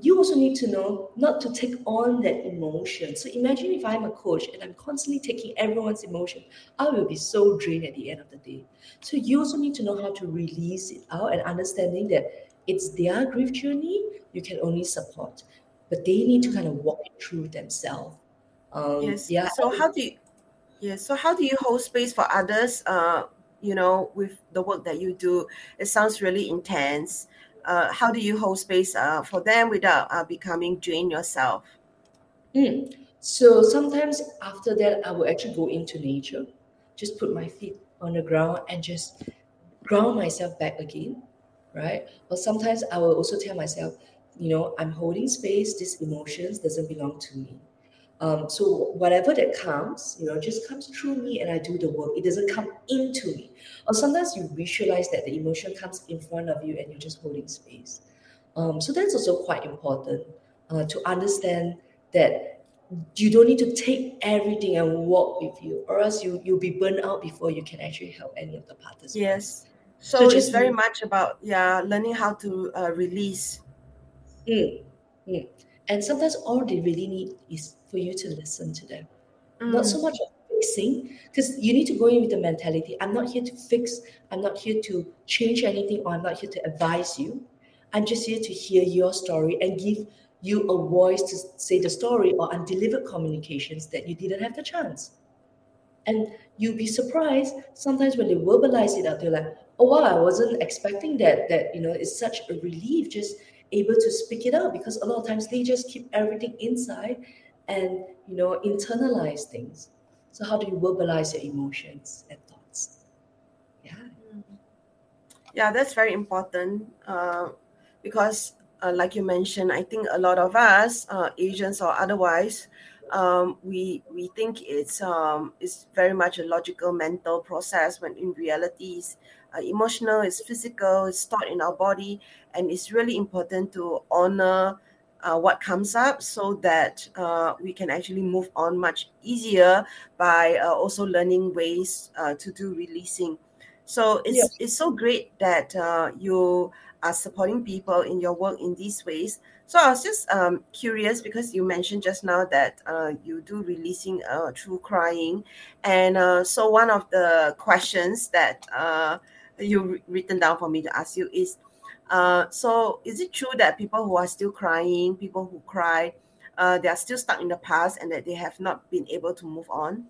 you also need to know not to take on that emotion. So imagine if I'm a coach and I'm constantly taking everyone's emotion, I will be so drained at the end of the day. So you also need to know how to release it out and understanding that it's their grief journey, you can only support, but they need to kind of walk it through themselves. Um, yes. Yeah. So how do you? Yes. So how do you hold space for others? Uh, you know, with the work that you do, it sounds really intense uh, how do you hold space uh, for them without uh, becoming drained yourself? Mm. So sometimes after that, I will actually go into nature, just put my feet on the ground and just ground myself back again, right? Or sometimes I will also tell myself, you know, I'm holding space. These emotions doesn't belong to me. Um, so whatever that comes, you know, just comes through me and I do the work. It doesn't come into me. Or sometimes you visualize that the emotion comes in front of you and you're just holding space. Um, so that's also quite important uh, to understand that you don't need to take everything and walk with you, or else you you'll be burned out before you can actually help any of the participants. Yes. So, so it's very much about yeah, learning how to uh, release. Mm, mm. And sometimes all they really need is for you to listen to them. Mm. Not so much fixing, because you need to go in with the mentality I'm not here to fix, I'm not here to change anything, or I'm not here to advise you. I'm just here to hear your story and give you a voice to say the story or undelivered communications that you didn't have the chance. And you'll be surprised sometimes when they verbalize it out, they're like, oh wow, I wasn't expecting that. That you know, it's such a relief just able to speak it out because a lot of times they just keep everything inside and you know internalize things. So how do you verbalize your emotions and thoughts? Yeah. Yeah that's very important uh, because uh, like you mentioned i think a lot of us uh, asians or otherwise um, we we think it's um, it's very much a logical mental process when in reality it's uh, emotional it's physical it's stored in our body and it's really important to honor uh, what comes up so that uh, we can actually move on much easier by uh, also learning ways uh, to do releasing. So it's yes. it's so great that uh, you are supporting people in your work in these ways. So I was just um, curious because you mentioned just now that uh, you do releasing through crying, and so one of the questions that you've written down for me to ask you is uh, so is it true that people who are still crying, people who cry, uh, they are still stuck in the past and that they have not been able to move on?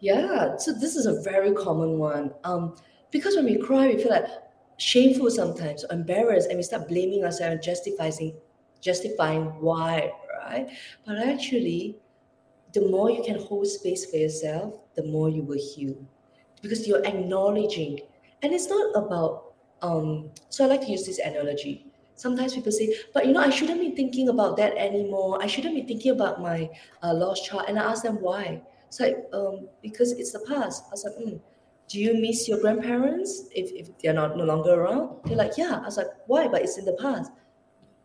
Yeah, so this is a very common one. Um, because when we cry, we feel like shameful sometimes, embarrassed, and we start blaming ourselves and justifying, justifying why, right? But actually, the more you can hold space for yourself, the more you will heal, because you're acknowledging, and it's not about um, so I like to use this analogy. Sometimes people say, but you know, I shouldn't be thinking about that anymore. I shouldn't be thinking about my uh, lost child. And I ask them why. It's like, um, because it's the past. I was like, mm, do you miss your grandparents if, if they're not no longer around? They're like, yeah. I was like, why? But it's in the past.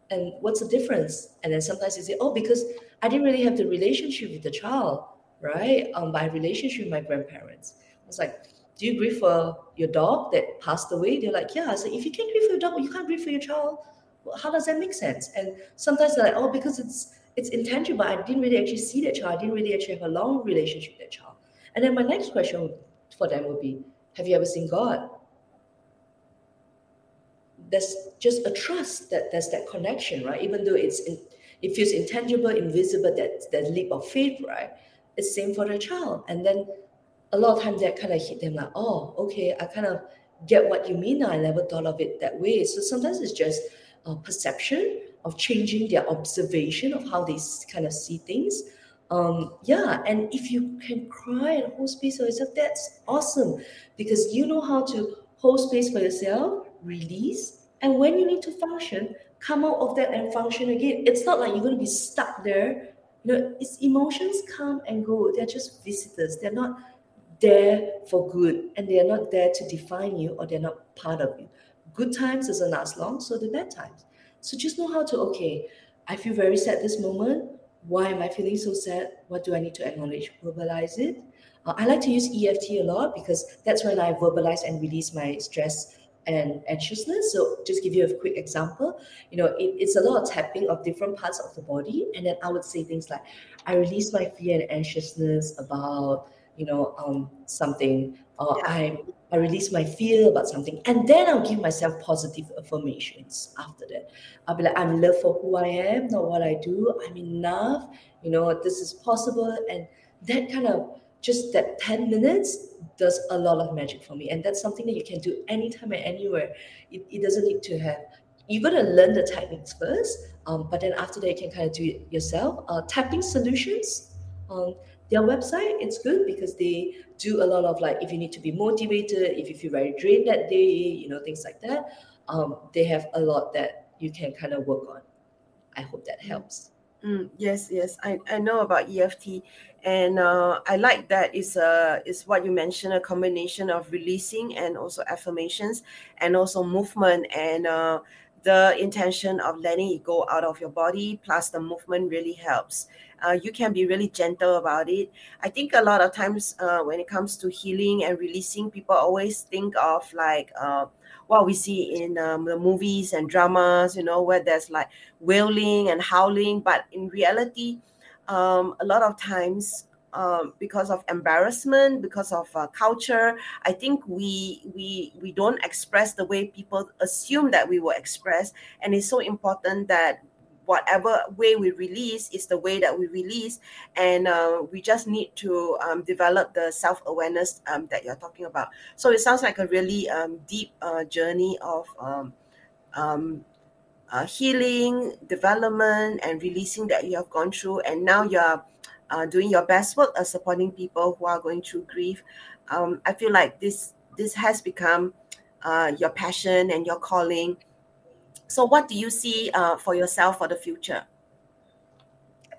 And what's the difference? And then sometimes they say, oh, because I didn't really have the relationship with the child, right? Um, my relationship with my grandparents. I was like, do you grieve for your dog that passed away? They're like, yeah. I said, if you can't grieve for your dog, you can't grieve for your child. Well, how does that make sense? And sometimes they're like, oh, because it's it's intangible. I didn't really actually see that child. I didn't really actually have a long relationship with that child. And then my next question for them would be, have you ever seen God? There's just a trust that there's that connection, right? Even though it's in, it feels intangible, invisible, that that leap of faith, right? It's same for the child. And then a lot of times that kind of hit them like, oh, okay, I kind of get what you mean. I never thought of it that way. So sometimes it's just a perception of changing their observation of how they kind of see things. Um, yeah, and if you can cry and hold space for yourself, that's awesome because you know how to hold space for yourself, release, and when you need to function, come out of that and function again. It's not like you're going to be stuck there. You know, it's emotions come and go. They're just visitors. They're not there for good and they're not there to define you or they're not part of you. Good times doesn't last long, so the bad times. So just know how to, okay, I feel very sad this moment. Why am I feeling so sad? What do I need to acknowledge? Verbalize it. Uh, I like to use EFT a lot because that's when I verbalize and release my stress and anxiousness. So just give you a quick example, you know, it, it's a lot of tapping of different parts of the body. And then I would say things like, I release my fear and anxiousness about, you know, um, something, or yeah. I, I release my fear about something. And then I'll give myself positive affirmations after that. I'll be like, I'm loved for who I am, not what I do. I'm enough. You know, this is possible. And that kind of just that 10 minutes does a lot of magic for me. And that's something that you can do anytime and anywhere. It, it doesn't need to have, you got to learn the techniques first, um, but then after that, you can kind of do it yourself. Uh, tapping solutions, um, their website, it's good because they do a lot of like, if you need to be motivated, if you feel very drained that day, you know, things like that. Um, they have a lot that you can kind of work on. I hope that helps. Mm, yes, yes, I, I know about EFT, and uh, I like that is uh is what you mentioned a combination of releasing and also affirmations and also movement and uh, the intention of letting it go out of your body plus the movement really helps. Uh, you can be really gentle about it. I think a lot of times uh, when it comes to healing and releasing, people always think of like uh, what we see in um, the movies and dramas, you know, where there's like wailing and howling. But in reality, um, a lot of times, um, because of embarrassment, because of uh, culture, I think we we we don't express the way people assume that we will express, and it's so important that whatever way we release is the way that we release. And uh, we just need to um, develop the self-awareness um, that you're talking about. So it sounds like a really um, deep uh, journey of um, uh, healing development and releasing that you have gone through. And now you're uh, doing your best work of supporting people who are going through grief. Um, i feel like this this has become uh, your passion and your calling. So, what do you see uh, for yourself for the future?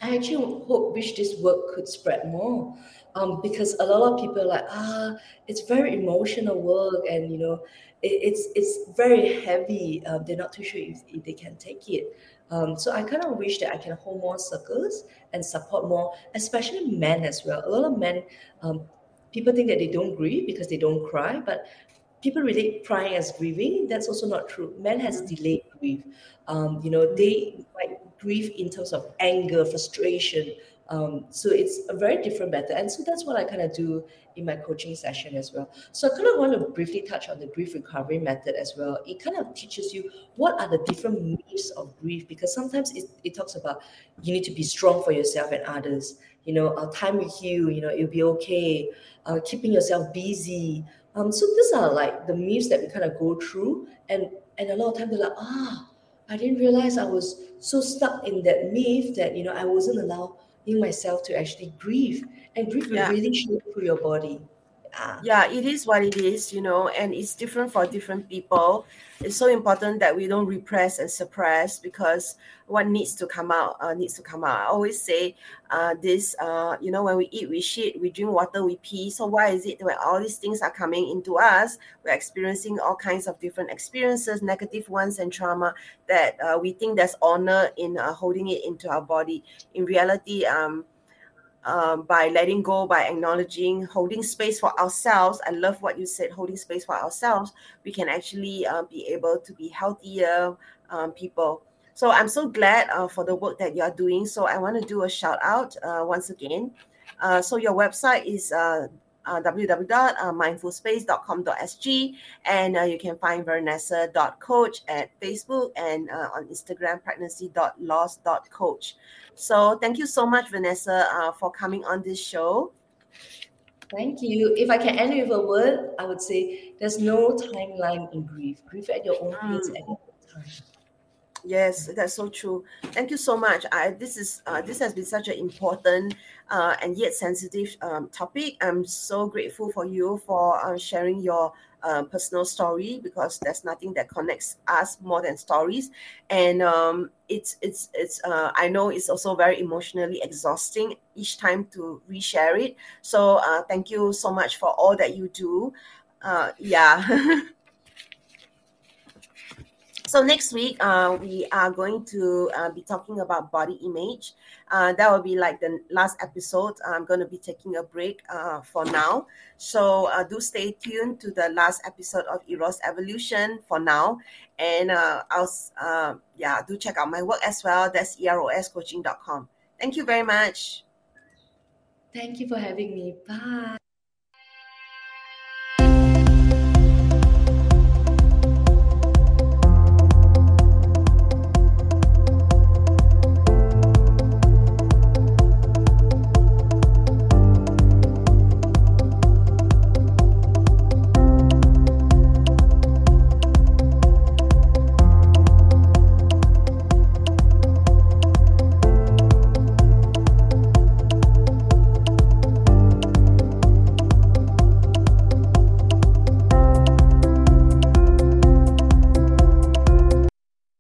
I actually hope wish this work could spread more, um, because a lot of people are like ah, it's very emotional work, and you know, it, it's it's very heavy. Um, they're not too sure if, if they can take it. Um, so I kind of wish that I can hold more circles and support more, especially men as well. A lot of men, um, people think that they don't grieve because they don't cry, but people relate crying as grieving. That's also not true. Men has delayed grief. Um, you know, they might grieve in terms of anger, frustration. Um, so it's a very different method. And so that's what I kind of do in my coaching session as well. So I kind of want to briefly touch on the grief recovery method as well. It kind of teaches you what are the different myths of grief because sometimes it, it talks about you need to be strong for yourself and others. You know, uh, time with you, you know, it'll be okay. Uh, keeping yourself busy, um, so these are like the myths that we kind of go through, and and a lot of times they're like, ah, I didn't realize I was so stuck in that myth that you know I wasn't allowing myself to actually grieve, and grief yeah. will really through your body yeah. yeah it is what it is you know and it's different for different people. It's so important that we don't repress and suppress because what needs to come out uh, needs to come out. I always say uh, this uh, you know when we eat we shit we drink water we pee. So why is it when all these things are coming into us we're experiencing all kinds of different experiences negative ones and trauma that uh, we think there's honor in uh, holding it into our body. In reality um um, by letting go, by acknowledging, holding space for ourselves. I love what you said, holding space for ourselves. We can actually uh, be able to be healthier um, people. So I'm so glad uh, for the work that you're doing. So I want to do a shout out uh, once again. Uh, so your website is uh, www.mindfulspace.com.sg and uh, you can find vanessa.coach at Facebook and uh, on Instagram pregnancy.loss.coach. So thank you so much, Vanessa, uh, for coming on this show. Thank you. If I can end with a word, I would say there's no timeline in grief. Grief at your own pace mm. at your own time. Yes, that's so true. Thank you so much. I this is uh, this has been such an important uh, and yet sensitive um, topic. I'm so grateful for you for uh, sharing your uh, personal story because there's nothing that connects us more than stories, and um, it's it's it's. Uh, I know it's also very emotionally exhausting each time to reshare it. So uh, thank you so much for all that you do. Uh, yeah. So next week, uh, we are going to uh, be talking about body image. Uh, that will be like the last episode. I'm going to be taking a break uh, for now. So uh, do stay tuned to the last episode of Eros Evolution for now. And uh, I'll, yeah, do check out my work as well. That's eroscoaching.com. Thank you very much. Thank you for having me. Bye.